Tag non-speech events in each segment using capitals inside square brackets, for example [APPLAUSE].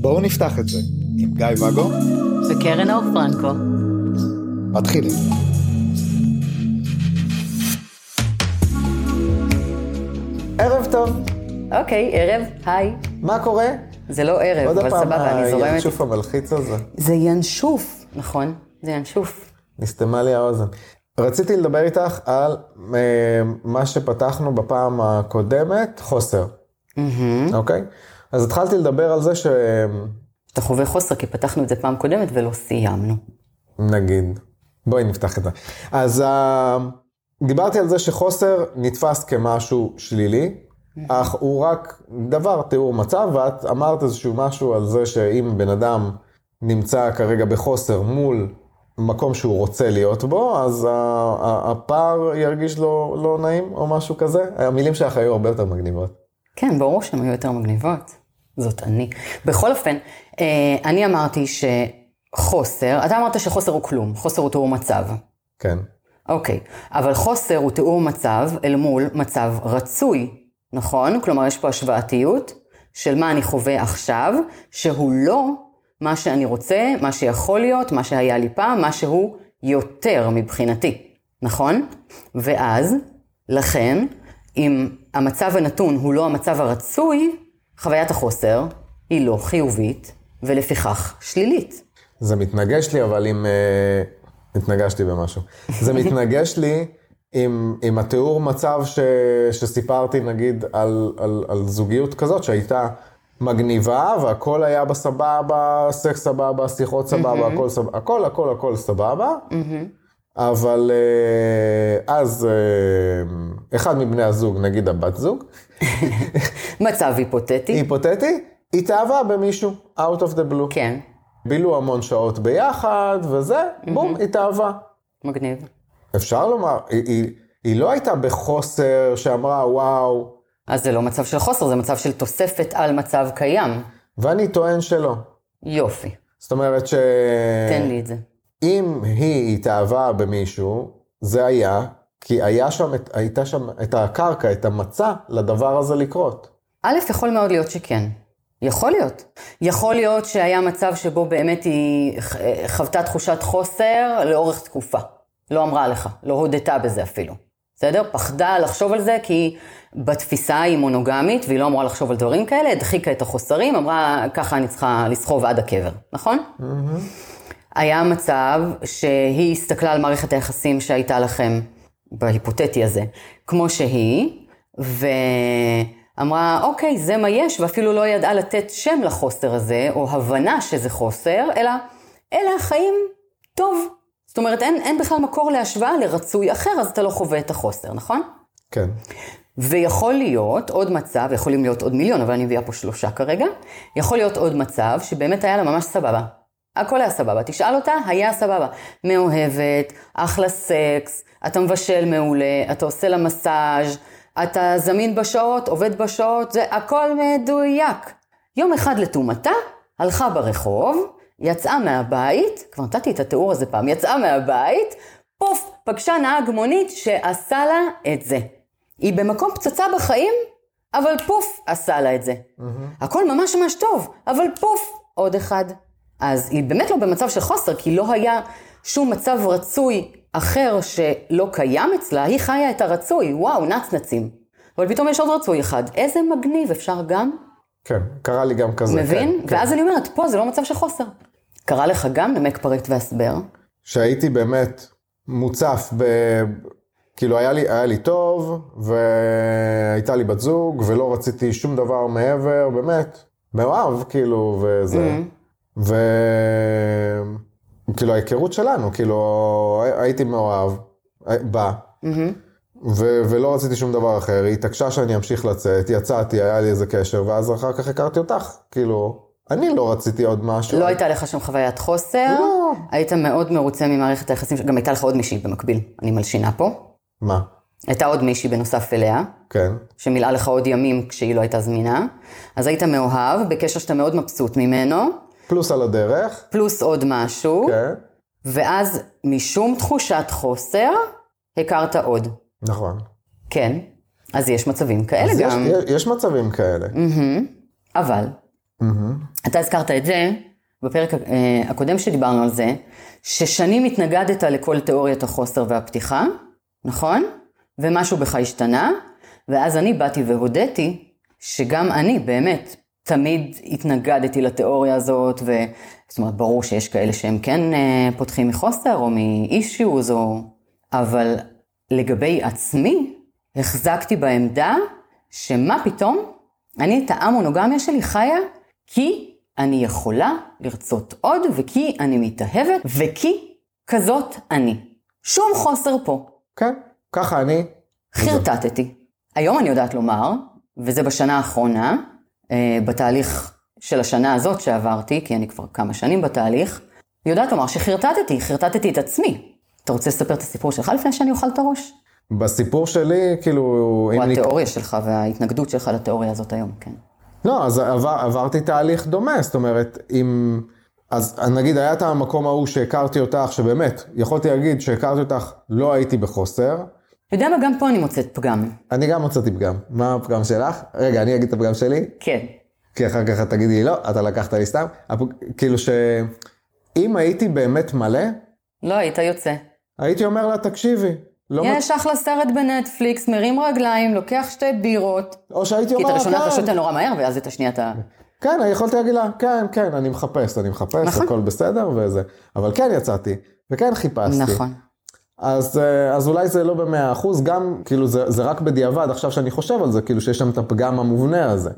בואו נפתח את זה עם גיא ואגו וקרן אור פרנקו. מתחילים. ערב טוב, אוקיי, ערב, היי. מה קורה? זה לא ערב, עוד אבל סבבה, אני זורמת. הינשוף המלחיץ הזה. זה ינשוף, נכון? זה ינשוף. נסתמה לי האוזן. רציתי לדבר איתך על אה, מה שפתחנו בפעם הקודמת, חוסר, אוקיי? אז התחלתי לדבר על זה ש... אתה חווה חוסר, כי פתחנו את זה פעם קודמת ולא סיימנו. נגיד, בואי נפתח את זה. אז uh, דיברתי על זה שחוסר נתפס כמשהו שלילי, אך הוא רק דבר, תיאור מצב, ואת אמרת איזשהו משהו על זה שאם בן אדם נמצא כרגע בחוסר מול מקום שהוא רוצה להיות בו, אז הפער ירגיש לו לא נעים או משהו כזה. המילים שלך היו הרבה יותר מגניבות. כן, ברור שהן היו יותר מגניבות. זאת אני. בכל אופן, אה, אני אמרתי שחוסר, אתה אמרת שחוסר הוא כלום, חוסר הוא תיאור מצב. כן. אוקיי, אבל חוסר הוא תיאור מצב אל מול מצב רצוי, נכון? כלומר, יש פה השוואתיות של מה אני חווה עכשיו, שהוא לא מה שאני רוצה, מה שיכול להיות, מה שהיה לי פעם, מה שהוא יותר מבחינתי, נכון? ואז, לכן, אם המצב הנתון הוא לא המצב הרצוי, חוויית החוסר היא לא חיובית, ולפיכך שלילית. זה מתנגש לי, אבל אם... אה, התנגשתי במשהו. זה מתנגש לי עם, עם התיאור מצב ש, שסיפרתי, נגיד, על, על, על זוגיות כזאת שהייתה מגניבה, והכל היה בסבבה, סקס סבבה, שיחות סבבה, הכל סבבה, הכל, הכל, הכל סבבה. אבל אה, אז אה, אחד מבני הזוג, נגיד הבת זוג, [LAUGHS] מצב היפותטי. היפותטי, התאהבה במישהו, out of the blue. כן, בילו המון שעות ביחד, וזה, בום, התאהבה. מגניב. אפשר לומר, היא, היא, היא לא הייתה בחוסר שאמרה, וואו, אז זה לא מצב של חוסר, זה מצב של תוספת על מצב קיים. ואני טוען שלא. יופי, זאת אומרת ש... תן לי את זה. אם היא התאהבה במישהו, זה היה, כי היה שם, הייתה שם את הקרקע, את המצע לדבר הזה לקרות. א', יכול מאוד להיות שכן. יכול להיות. יכול להיות שהיה מצב שבו באמת היא חוותה תחושת חוסר לאורך תקופה. לא אמרה לך, לא הודתה בזה אפילו. בסדר? פחדה לחשוב על זה כי בתפיסה היא מונוגמית והיא לא אמורה לחשוב על דברים כאלה, הדחיקה את החוסרים, אמרה ככה אני צריכה לסחוב עד הקבר, נכון? היה מצב שהיא הסתכלה על מערכת היחסים שהייתה לכם, בהיפותטי הזה, כמו שהיא, ואמרה, אוקיי, זה מה יש, ואפילו לא ידעה לתת שם לחוסר הזה, או הבנה שזה חוסר, אלא אלה החיים, טוב. זאת אומרת, אין, אין בכלל מקור להשוואה לרצוי אחר, אז אתה לא חווה את החוסר, נכון? כן. ויכול להיות עוד מצב, יכולים להיות עוד מיליון, אבל אני מביאה פה שלושה כרגע, יכול להיות עוד מצב שבאמת היה לה ממש סבבה. הכל היה סבבה, תשאל אותה, היה סבבה. מאוהבת, אחלה סקס, אתה מבשל מעולה, אתה עושה לה מסאז', אתה זמין בשעות, עובד בשעות, זה הכל מדויק. יום אחד לטומאתה, הלכה ברחוב, יצאה מהבית, כבר נתתי את התיאור הזה פעם, יצאה מהבית, פוף, פגשה נהג מונית שעשה לה את זה. היא במקום פצצה בחיים, אבל פוף עשה לה את זה. הכל ממש ממש טוב, אבל פוף, עוד אחד. אז היא באמת לא במצב של חוסר, כי לא היה שום מצב רצוי אחר שלא קיים אצלה, היא חיה את הרצוי, וואו, נצנצים. אבל פתאום יש עוד רצוי אחד, איזה מגניב, אפשר גם? כן, קרה לי גם כזה. מבין? כן, כן. ואז אני אומרת, פה זה לא מצב של חוסר. קרה לך גם, נמק פרט והסבר. שהייתי באמת מוצף ב... כאילו היה לי, היה לי טוב, והייתה לי בת זוג, ולא רציתי שום דבר מעבר, באמת, מאוהב, כאילו, וזה. ו... כאילו ההיכרות שלנו, כאילו, הייתי מאוהב, בא, ו- ולא רציתי שום דבר אחר, היא התעקשה שאני אמשיך לצאת, יצאתי, היה לי איזה קשר, ואז אחר כך הכרתי אותך, כאילו, אני לא רציתי עוד משהו. לא הייתה לך שום חוויית חוסר, לא. היית מאוד מרוצה ממערכת היחסים, גם הייתה לך עוד מישהי במקביל, אני מלשינה פה. מה? הייתה עוד מישהי בנוסף אליה, כן. שמילאה לך עוד ימים כשהיא לא הייתה זמינה. אז היית מאוהב, בקשר שאתה מאוד מבסוט ממנו, פלוס על הדרך, פלוס עוד משהו, כן, ואז משום תחושת חוסר, הכרת עוד. נכון. כן. אז יש מצבים כאלה אז גם. יש, יש מצבים כאלה. אבל, אתה הזכרת את זה בפרק אה, הקודם שדיברנו על זה, ששנים התנגדת לכל תיאוריית החוסר והפתיחה, נכון? ומשהו בך השתנה, ואז אני באתי והודיתי שגם אני באמת תמיד התנגדתי לתיאוריה הזאת, ו... זאת אומרת, ברור שיש כאלה שהם כן אה, פותחים מחוסר או מ-issues, או... אבל לגבי עצמי, החזקתי בעמדה שמה פתאום, אני את המונוגמיה שלי חיה כי אני יכולה לרצות עוד, וכי אני מתאהבת, וכי כזאת אני. שום חוסר פה. כן, ככה אני. חרטטתי. היום אני יודעת לומר, וזה בשנה האחרונה, אה, בתהליך של השנה הזאת שעברתי, כי אני כבר כמה שנים בתהליך, אני יודעת לומר שחרטטתי, חרטטתי את עצמי. אתה רוצה לספר את הסיפור שלך לפני שאני אוכל את הראש? בסיפור שלי, כאילו... או אם אני- התיאוריה שלך וההתנגדות שלך לתיאוריה הזאת היום, כן. לא, אז עבר, עברתי תהליך דומה, זאת אומרת, אם... אז נגיד היה את המקום ההוא שהכרתי אותך, שבאמת, יכולתי להגיד שהכרתי אותך, לא הייתי בחוסר. אתה יודע מה, גם פה אני מוצאת פגם. אני גם מצאתי פגם. מה הפגם שלך? רגע, אני אגיד את הפגם שלי, כן. כי אחר כך את תגידי לי לא, אתה לקחת לי סתם. הפ- כאילו שאם הייתי באמת מלא, לא היית יוצא. הייתי אומר לה, תקשיבי, לא יש אחלה סרט בנטפליקס, מרים רגליים, לוקח שתי בירות. או שהייתי כי את אומר הראשונה אתה לה, שותה כן, נורא מהר, ואז את השנייה אתה... כן, יכולתי להגיד לה, כן, כן, אני מחפש, אני מחפש, נכון. הכל בסדר וזה. אבל כן יצאתי, וכן חיפשתי. נכון. אז, אה, אז אולי זה לא במאה אחוז, גם, כאילו, זה, זה רק בדיעבד, עכשיו שאני חושב על זה, כאילו שיש שם את הפגם המובנה הזה.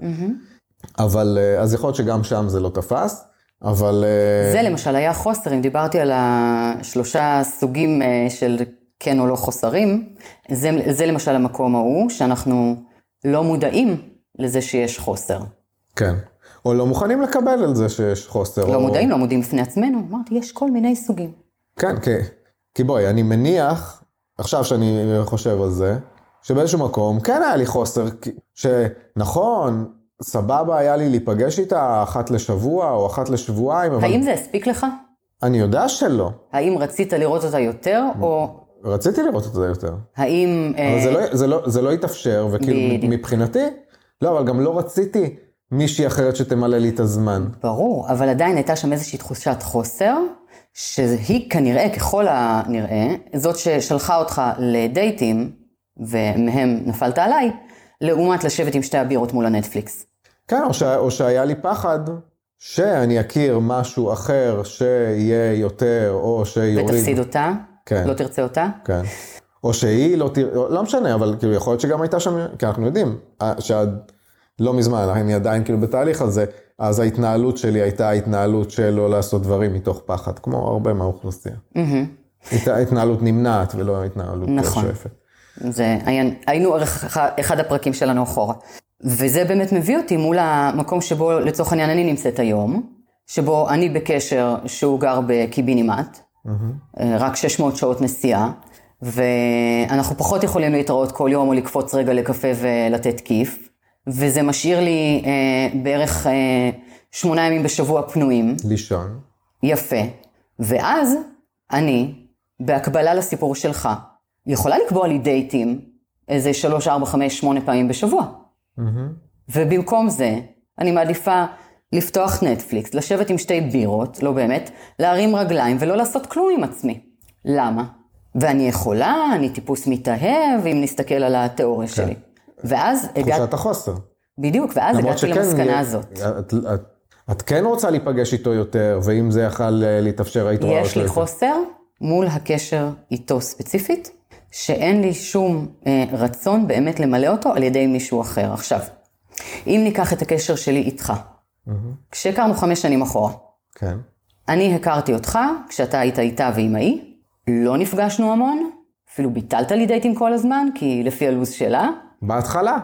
אבל, אה, אז יכול להיות שגם שם זה לא תפס, אבל... אה, זה למשל היה חוסר, אם דיברתי על השלושה סוגים של כן או לא חוסרים, זה, זה למשל המקום ההוא, שאנחנו לא מודעים לזה שיש חוסר. כן. או לא מוכנים לקבל על זה שיש חוסר. לא או... מודעים, לא מודעים בפני עצמנו. אמרתי, יש כל מיני סוגים. כן, כי, כי בואי, אני מניח, עכשיו שאני חושב על זה, שבאיזשהו מקום כן היה לי חוסר, שנכון, סבבה היה לי להיפגש איתה אחת לשבוע או אחת לשבועיים, אבל האם זה הספיק לך? אני יודע שלא. האם רצית לראות אותה יותר, או רציתי לראות את זה יותר. האם... אבל אה, זה לא, זה, לא, זה לא התאפשר, וכאילו בדיוק. מבחינתי, לא, אבל גם לא רציתי מישהי אחרת שתמלא לי את הזמן. ברור, אבל עדיין הייתה שם איזושהי תחושת חוסר, שהיא כנראה, ככל הנראה, זאת ששלחה אותך לדייטים, ומהם נפלת עליי, לעומת לשבת עם שתי הבירות מול הנטפליקס. כן, או, ש, או שהיה לי פחד שאני אכיר משהו אחר שיהיה יותר, או שיוריד. ותפסיד אותה, כן. לא תרצה אותה. כן. או שהיא לא תראה, לא משנה, אבל כאילו יכול להיות שגם הייתה שם, כי אנחנו יודעים אה, שעד לא מזמן, אני עדיין כאילו בתהליך הזה, אז ההתנהלות שלי הייתה התנהלות של לא לעשות דברים מתוך פחד, כמו הרבה מהאוכלוסייה. הייתה התנהלות נמנעת ולא התנהלות נכון. שואפת. זה היה, היינו אחד הפרקים שלנו אחורה. וזה באמת מביא אותי מול המקום שבו לצורך העניין אני נמצאת היום, שבו אני בקשר שהוא גר בקיבינימט, אה, רק 600 שעות נסיעה, ואנחנו פחות יכולים להתראות כל יום או לקפוץ רגע לקפה ולתת כיף, וזה משאיר לי אה, בערך אה, שמונה ימים בשבוע פנויים. לישון. יפה. ואז אני, בהקבלה לסיפור שלך, יכולה לקבוע לי דייטים איזה שלוש, ארבע, חמש, שמונה פעמים בשבוע. ובמקום זה, אני מעדיפה לפתוח נטפליקס, לשבת עם שתי בירות, לא באמת, להרים רגליים ולא לעשות כלום עם עצמי. למה? ואני יכולה, אני טיפוס מתאהב, אם נסתכל על התיאוריה שלי. ואז הגעת, תחושת החוסר. בדיוק, ואז הגעתי שכן, למסקנה אה, הזאת. את, את, את כן רוצה להיפגש איתו יותר, ואם זה יכל אה, להתאפשר, היית רואה יש לי. חוסר מול הקשר איתו ספציפית, שאין לי שום אה, רצון באמת למלא אותו על ידי מישהו אחר. עכשיו, אם ניקח את הקשר שלי איתך, כשהכרנו חמש שנים אחורה, כן. אני הכרתי אותך כשאתה היית איתה ועם ההיא, לא נפגשנו המון, אפילו ביטלת לי דייטים כל הזמן, כי לפי הלו"ז שלה, בהתחלה.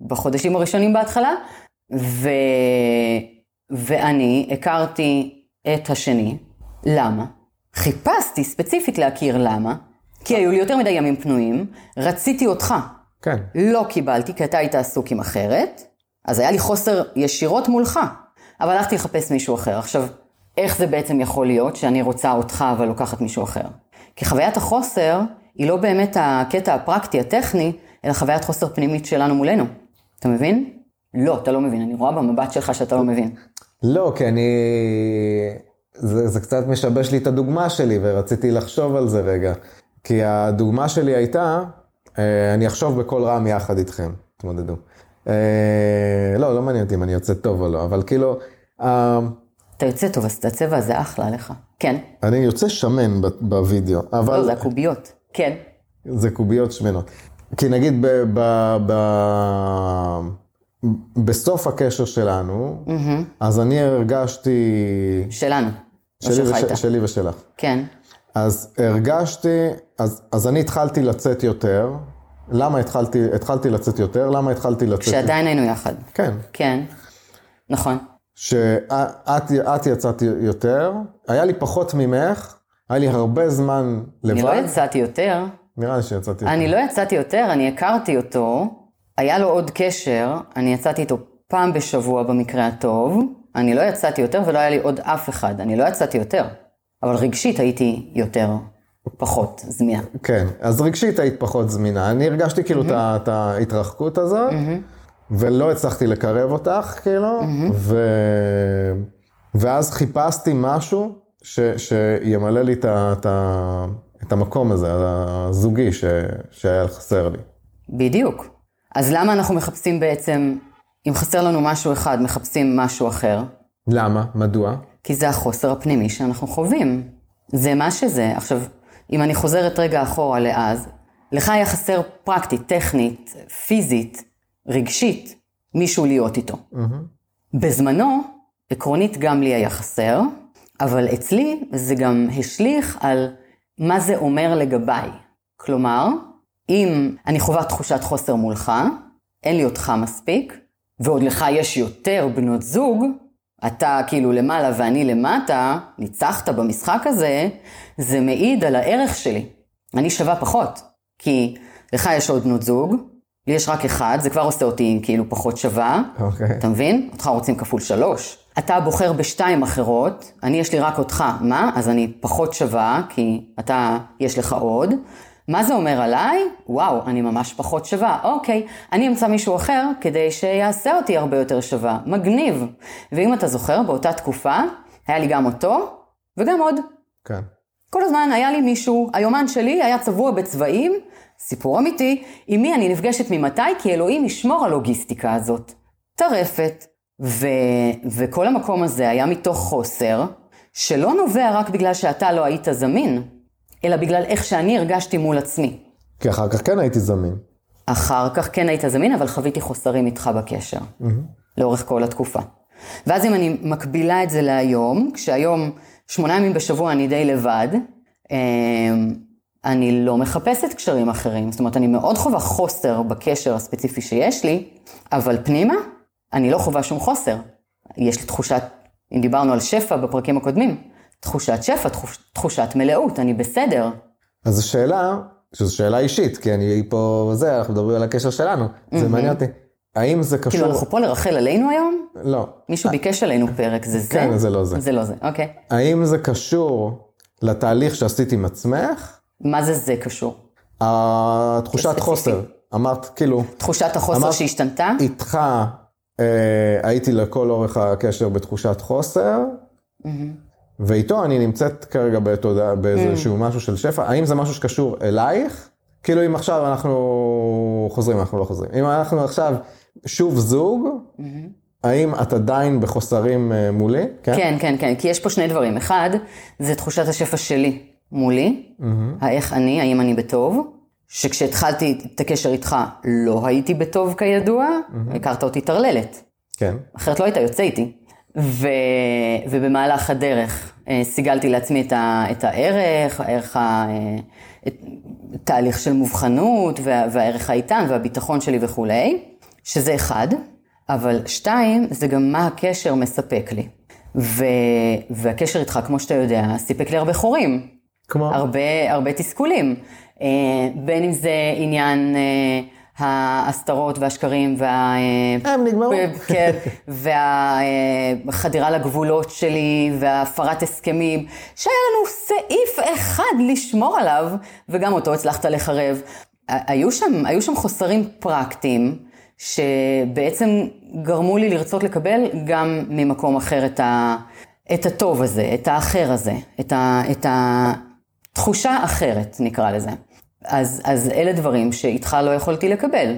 בחודשים הראשונים בהתחלה, ו... ואני הכרתי את השני. למה? חיפשתי ספציפית להכיר למה, כי היו לי יותר מדי ימים פנויים, רציתי אותך, כן. לא קיבלתי כי אתה היית עסוק עם אחרת, אז היה לי חוסר ישירות מולך, אבל הלכתי לחפש מישהו אחר. עכשיו, איך זה בעצם יכול להיות שאני רוצה אותך אבל לוקחת מישהו אחר? כי חוויית החוסר היא לא באמת הקטע הפרקטי, הטכני, אלא חוויית חוסר פנימית שלנו מולנו. אתה מבין? לא, אתה לא מבין, אני רואה במבט שלך שאתה לא מבין. לא, כי אני... זה, זה קצת משבש לי את הדוגמה שלי, ורציתי לחשוב על זה רגע. כי הדוגמה שלי הייתה, אה, אני אחשוב בקול רם יחד איתכם, תמודדו. אה, לא, לא מעניין אותי אם אני יוצא טוב או לא, אבל כאילו, אתה יוצא טוב, אז את הצבע הזה אחלה לך. כן. אני יוצא שמן בווידאו, אבל... לא, זה הקוביות. כן. זה קוביות שמנות. כי נגיד ב, ב, ב, בסוף הקשר שלנו, אז אני הרגשתי, שלנו. לא שלי, וש. שלי ושלך, כן. אז הרגשתי, אז, אז אני התחלתי לצאת יותר. למה התחלתי, התחלתי לצאת יותר? למה התחלתי לצאת... כשעדיין היינו יחד. כן. כן. נכון. שאת את יצאת יותר, היה לי פחות ממך, היה לי הרבה זמן לבד. אני לא יצאתי יותר. נראה לי שיצאתי יותר. אני לא יצאתי יותר, אני הכרתי אותו, היה לו עוד קשר, אני יצאתי איתו פעם בשבוע במקרה הטוב, אני לא יצאתי יותר ולא היה לי עוד אף אחד, אני לא יצאתי יותר. אבל רגשית הייתי יותר, פחות זמינה. כן, אז רגשית היית פחות זמינה. אני הרגשתי כאילו את ההתרחקות הזאת, ולא הצלחתי לקרב אותך, כאילו, ו... ואז חיפשתי משהו ש... שימלא לי את, ה... את, ה... את המקום הזה, הזוגי, ש... שהיה חסר לי. בדיוק. אז למה אנחנו מחפשים בעצם, אם חסר לנו משהו אחד, מחפשים משהו אחר? למה? מדוע? כי זה החוסר הפנימי שאנחנו חווים. זה מה שזה. עכשיו, אם אני חוזרת רגע אחורה לאז, לך היה חסר פרקטית, טכנית, פיזית, רגשית, מישהו להיות איתו. בזמנו, עקרונית גם לי היה חסר, אבל אצלי זה גם השליך על מה זה אומר לגביי. כלומר, אם אני חווה תחושת חוסר מולך, אין לי אותך מספיק, ועוד לך יש יותר בנות זוג, אתה כאילו למעלה ואני למטה, ניצחת במשחק הזה, זה מעיד על הערך שלי. אני שווה פחות, כי לך יש עוד בנות זוג, לי יש רק אחד, זה כבר עושה אותי כאילו פחות שווה. אוקיי. אתה מבין? אותך רוצים כפול שלוש. אתה בוחר בשתיים אחרות, אני יש לי רק אותך, מה? אז אני פחות שווה, כי אתה, יש לך עוד. מה זה אומר עליי? וואו, אני ממש פחות שווה. אוקיי, אני אמצא מישהו אחר כדי שיעשה אותי הרבה יותר שווה. מגניב. ואם אתה זוכר, באותה תקופה, היה לי גם אותו, וגם עוד. כן. כל הזמן היה לי מישהו, היומן שלי היה צבוע בצבעים, סיפור אמיתי, עם מי אני נפגשת ממתי, כי אלוהים ישמור הלוגיסטיקה הזאת. טרפת. ו... וכל המקום הזה היה מתוך חוסר, שלא נובע רק בגלל שאתה לא היית זמין, אלא בגלל איך שאני הרגשתי מול עצמי. כי אחר כך כן הייתי זמין. אחר כך כן היית זמין, אבל חוויתי חוסרים איתך בקשר, לאורך כל התקופה. ואז אם אני מקבילה את זה להיום, כשהיום שמונה ימים בשבוע אני די לבד, אמ, אני לא מחפשת קשרים אחרים. זאת אומרת, אני מאוד חווה חוסר בקשר הספציפי שיש לי, אבל פנימה, אני לא חווה שום חוסר. יש לי תחושת, אם דיברנו על שפע בפרקים הקודמים, תחושת שפע, תחוש, תחושת מלאות, אני בסדר. אז זו שאלה, שזו שאלה אישית, כי אני פה, זה, אנחנו מדברים על הקשר שלנו, זה מעניין אותי. האם זה קשור... כאילו, אנחנו פה לרחל עלינו היום? לא. מישהו ביקש עלינו פרק, זה זה? כן, זה לא זה. זה לא זה, אוקיי. האם זה קשור לתהליך שעשית עם עצמך? מה זה זה קשור? התחושת. חוסר. אמרת, כאילו, תחושת החוסר אמרת- שהשתנתה? איתך אה, הייתי לכל אורך הקשר בתחושת חוסר, ואיתו אני נמצאת כרגע בתודעה, באיזשהו משהו של שפע. האם זה משהו שקשור אלייך? כאילו אם עכשיו אנחנו חוזרים, אנחנו לא חוזרים. אם אנחנו עכשיו שוב זוג, האם את עדיין בחוסרים אה, מולי? כן, כן, כן, כי יש פה שני דברים. אחד, זה תחושת השפע שלי מולי, האיך אני, האם אני בטוב, שכשהתחלתי את הקשר איתך לא הייתי בטוב כידוע, הכרת אותי טרללת. כן. אחרת לא היית יוצא איתי. ו... ובמהלך הדרך אה, סיגלתי לעצמי את, ה... את הערך, הערך ה... אה, את... תהליך של מובחנות וה... והערך האיתן והביטחון שלי וכולי, שזה אחד, אבל שתיים, זה גם מה הקשר מספק לי. ו... והקשר איתך, כמו שאתה יודע, סיפק לי הרבה חורים. כמו? הרבה, הרבה תסכולים. אה, בין אם זה עניין אה, ההסתרות והשקרים וה... אה, הם נגמרו. כן, [LAUGHS] והחדירה לגבולות שלי והפרת הסכמים, שהיה לנו סעיף אחד לשמור עליו, וגם אותו הצלחת לחרב. היו שם, היו שם חוסרים פרקטיים, שבעצם גרמו לי לרצות לקבל גם ממקום אחר את, ה, את הטוב הזה, את האחר הזה, את, ה, את התחושה אחרת, נקרא לזה. אז, אז אלה דברים שאיתך לא יכולתי לקבל,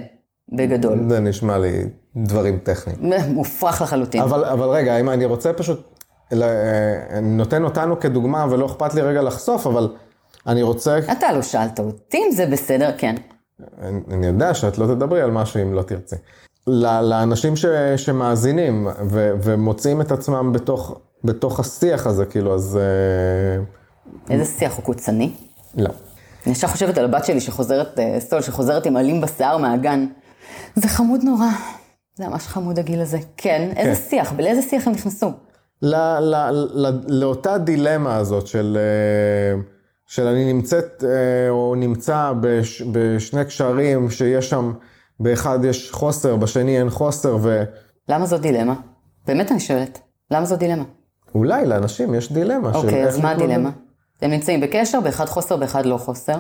בגדול. זה נשמע לי דברים טכניים. [LAUGHS] מופרך לחלוטין. אבל, אבל רגע, אם אני רוצה פשוט, אני נותן אותנו כדוגמה ולא אכפת לי רגע לחשוף, אבל אני רוצה... אתה לא שאלת אותי אם זה בסדר, כן. אני, יודע שאת לא תדברי על משהו אם לא תרצי. לאנשים ש, שמאזינים ו, ומוצאים את עצמם בתוך, בתוך השיח הזה, כאילו, אז... אה, איזה שיח הוא קוצני? לא. אני עכשיו חושבת על הבת שלי שחוזרת, אה, סול, שחוזרת עם עלים בשיער מהגן. זה חמוד נורא. זה ממש חמוד הגיל הזה. כן, כן. איזה שיח, לאיזה שיח הם נכנסו? לא, לא, לא, לאותה דילמה הזאת של, אה, של אני נמצאת או נמצא בש, בשני קשרים שיש שם, באחד יש חוסר, בשני אין חוסר ו... למה זו דילמה? באמת אני שואלת. למה זו דילמה? אולי לאנשים יש דילמה. אוקיי, אז מה הדילמה? הם נמצאים בקשר, באחד חוסר, באחד לא חוסר,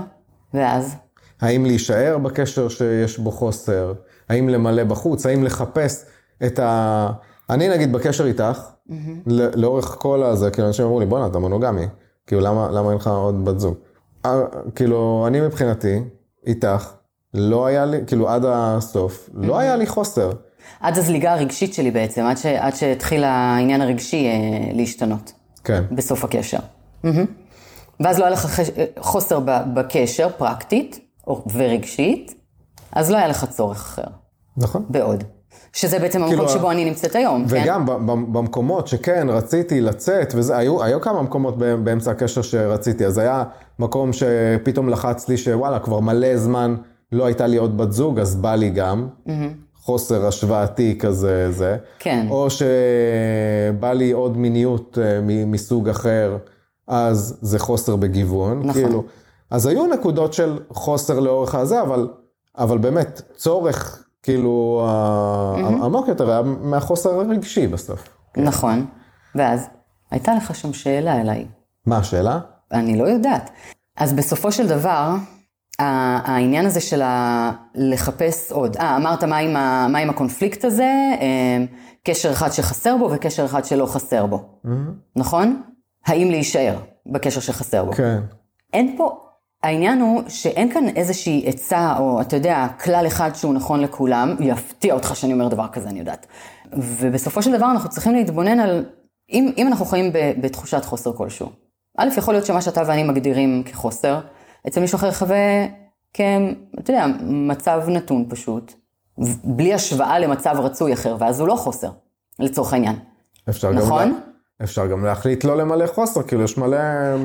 ואז? האם להישאר בקשר שיש בו חוסר? האם למלא בחוץ? האם לחפש את ה... אני נגיד בקשר איתך, mm-hmm. לאורך כל הזה, כאילו אנשים אמרו לי, בואנה, אתה מונוגמי. כאילו, למה, למה אין לך עוד בת זוג? כאילו, אני מבחינתי, איתך, לא היה לי, כאילו, עד הסוף, mm-hmm. לא היה לי חוסר. עד הזליגה הרגשית שלי בעצם, עד, ש, עד שהתחיל העניין הרגשי אה, להשתנות. כן. בסוף הקשר. Mm-hmm. ואז לא היה לך חוסר בקשר, פרקטית ורגשית, אז לא היה לך צורך אחר. נכון. בעוד. שזה בעצם המקום כאילו, שבו אני נמצאת היום, וגם כן? במקומות שכן, רציתי לצאת, וזה, היו, היו כמה מקומות באמצע הקשר שרציתי, אז היה מקום שפתאום לחץ לי שוואלה, כבר מלא זמן לא הייתה לי עוד בת זוג, אז בא לי גם. Mm-hmm. חוסר השוואתי כזה, זה. כן. או שבא לי עוד מיניות אה, מסוג אחר. אז זה חוסר בגיוון. נכון. כאילו, אז היו נקודות של חוסר לאורך הזה, אבל, אבל באמת, צורך, כאילו, mm-hmm. עמוק יותר היה מהחוסר הרגשי בסוף. נכון. ואז, הייתה לך שם שאלה אליי. מה השאלה? אני לא יודעת. אז בסופו של דבר, העניין הזה של ה... לחפש עוד, אה, אמרת מה עם, ה... מה עם הקונפליקט הזה, אה, קשר אחד שחסר בו וקשר אחד שלא חסר בו, mm-hmm. נכון? האם להישאר בקשר שחסר בו. כן. אין פה, העניין הוא שאין כאן איזושהי עצה, או אתה יודע, כלל אחד שהוא נכון לכולם, יפתיע אותך שאני אומר דבר כזה, אני יודעת. ובסופו של דבר אנחנו צריכים להתבונן על, אם, אם אנחנו חיים בתחושת חוסר כלשהו. א', יכול להיות שמה שאתה ואני מגדירים כחוסר, אצל מישהו אחר חווה כ... אתה יודע, מצב נתון פשוט, בלי השוואה למצב רצוי אחר, ואז הוא לא חוסר, לצורך העניין. אפשר נכון? גם... אפשר גם להחליט לא למלא חוסר, כאילו יש מלא...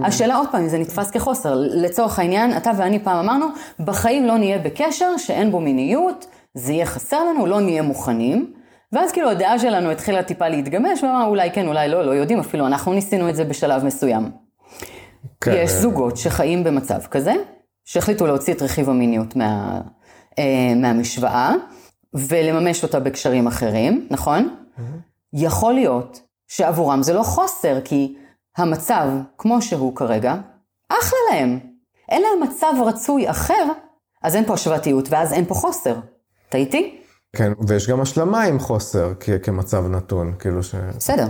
השאלה עוד פעם, אם זה נתפס כחוסר. לצורך העניין, אתה ואני פעם אמרנו, בחיים לא נהיה בקשר שאין בו מיניות, זה יהיה חסר לנו, לא נהיה מוכנים. ואז כאילו הדעה שלנו התחילה טיפה להתגמש, ואמרנו אולי כן, אולי לא, לא יודעים, אפילו אנחנו ניסינו את זה בשלב מסוים. כן. יש זוגות שחיים במצב כזה, שהחליטו להוציא את רכיב המיניות מה, אה, מהמשוואה, ולממש אותה בקשרים אחרים, נכון? Mm-hmm. יכול להיות שעבורם זה לא חוסר, כי המצב, כמו שהוא כרגע, אחלה להם. אין להם מצב רצוי אחר, אז אין פה השוואתיות, ואז אין פה חוסר. אתה איתי? כן, ויש גם השלמה עם חוסר כ- כמצב נתון, כאילו ש... בסדר.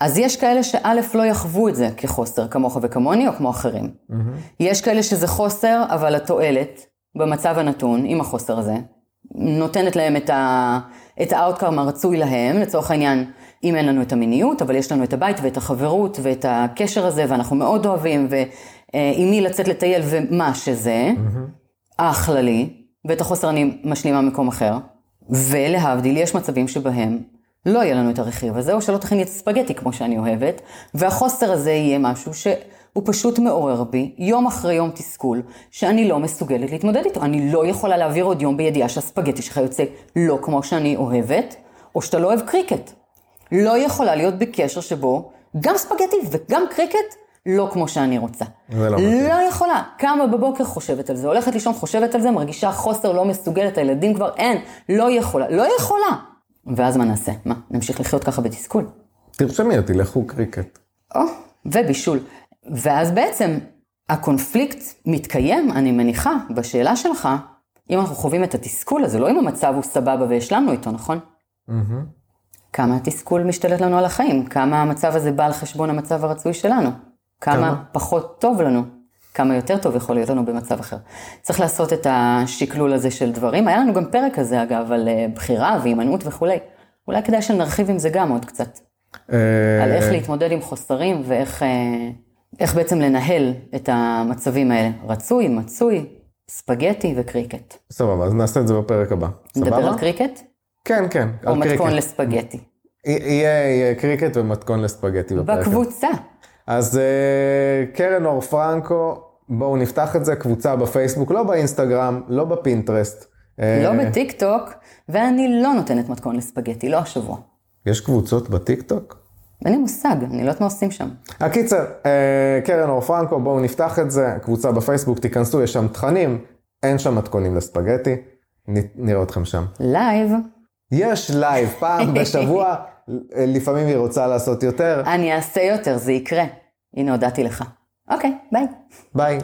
אז יש כאלה שא' לא יחוו את זה כחוסר, כמוך וכמוני, או כמו אחרים. Mm-hmm. יש כאלה שזה חוסר, אבל התועלת במצב הנתון, עם החוסר הזה, נותנת להם את, ה... את האאוטקארם הרצוי להם, לצורך העניין, אם אין לנו את המיניות, אבל יש לנו את הבית ואת החברות ואת הקשר הזה, ואנחנו מאוד אוהבים, ועם מי לצאת לטייל ומה שזה. אחלה לי, ואת החוסר אני משלימה ממקום אחר. ולהבדיל, יש מצבים שבהם לא יהיה לנו את הרכיב הזה, או שלא תכיני את הספגטי כמו שאני אוהבת, והחוסר הזה יהיה משהו שהוא פשוט מעורר בי יום אחרי יום תסכול, שאני לא מסוגלת להתמודד איתו. אני לא יכולה להעביר עוד יום בידיעה שהספגטי שלך יוצא לא כמו שאני אוהבת, או שאתה לא אוהב קריקט. לא יכולה להיות בקשר שבו גם ספגטי וגם קריקט לא כמו שאני רוצה. זה לא מתאים. לא יכולה. קמה בבוקר, חושבת על זה, הולכת לישון, חושבת על זה, מרגישה חוסר, לא מסוגלת, הילדים כבר אין, לא יכולה. לא יכולה. ואז מה נעשה? מה, נמשיך לחיות ככה בתסכול? תרשמי אותי, לכו קריקט. או, ובישול. ואז בעצם הקונפליקט מתקיים, אני מניחה, בשאלה שלך, אם אנחנו חווים את התסכול הזה, לא אם המצב הוא סבבה והשלמנו איתו, נכון? כמה התסכול משתלט לנו על החיים, כמה המצב הזה בא על חשבון המצב הרצוי שלנו, כמה, כמה? פחות טוב לנו, כמה יותר טוב יכול להיות לנו במצב אחר. צריך לעשות את השקלול הזה של דברים. היה לנו גם פרק כזה אגב על אה, בחירה והימנעות וכולי. אולי כדאי שנרחיב עם זה גם עוד קצת. אה, על איך להתמודד עם חוסרים ואיך אה, איך בעצם לנהל את המצבים האלה. רצוי, מצוי, ספגטי וקריקט. סבבה, אז נעשה את זה בפרק הבא. נדבר סבבה? על קריקט? כן, כן, או מתכון קריקט. לספגטי? יהיה יהיה קריקט ומתכון לספגטי בפרק. בקבוצה. אז אה, קרן אור פרנקו, בואו נפתח את זה, קבוצה בפייסבוק, לא באינסטגרם, לא בפינטרסט. אה, לא בטיק טוק, ואני לא נותנת מתכון לספגטי, לא השבוע. יש קבוצות בטיקטוק? אין לי מושג, אני לא יודעת מה עושים שם. הקיצר, אה, קרן אור פרנקו, בואו נפתח את זה, קבוצה בפייסבוק, תיכנסו, יש שם תכנים, אין שם מתכונים לספגטי, נראה אתכם שם. לייב, יש לייב פעם בשבוע, [LAUGHS] לפעמים היא רוצה לעשות יותר, אני אעשה יותר, זה יקרה. הנה, הודעתי לך. אוקיי, ביי. ביי.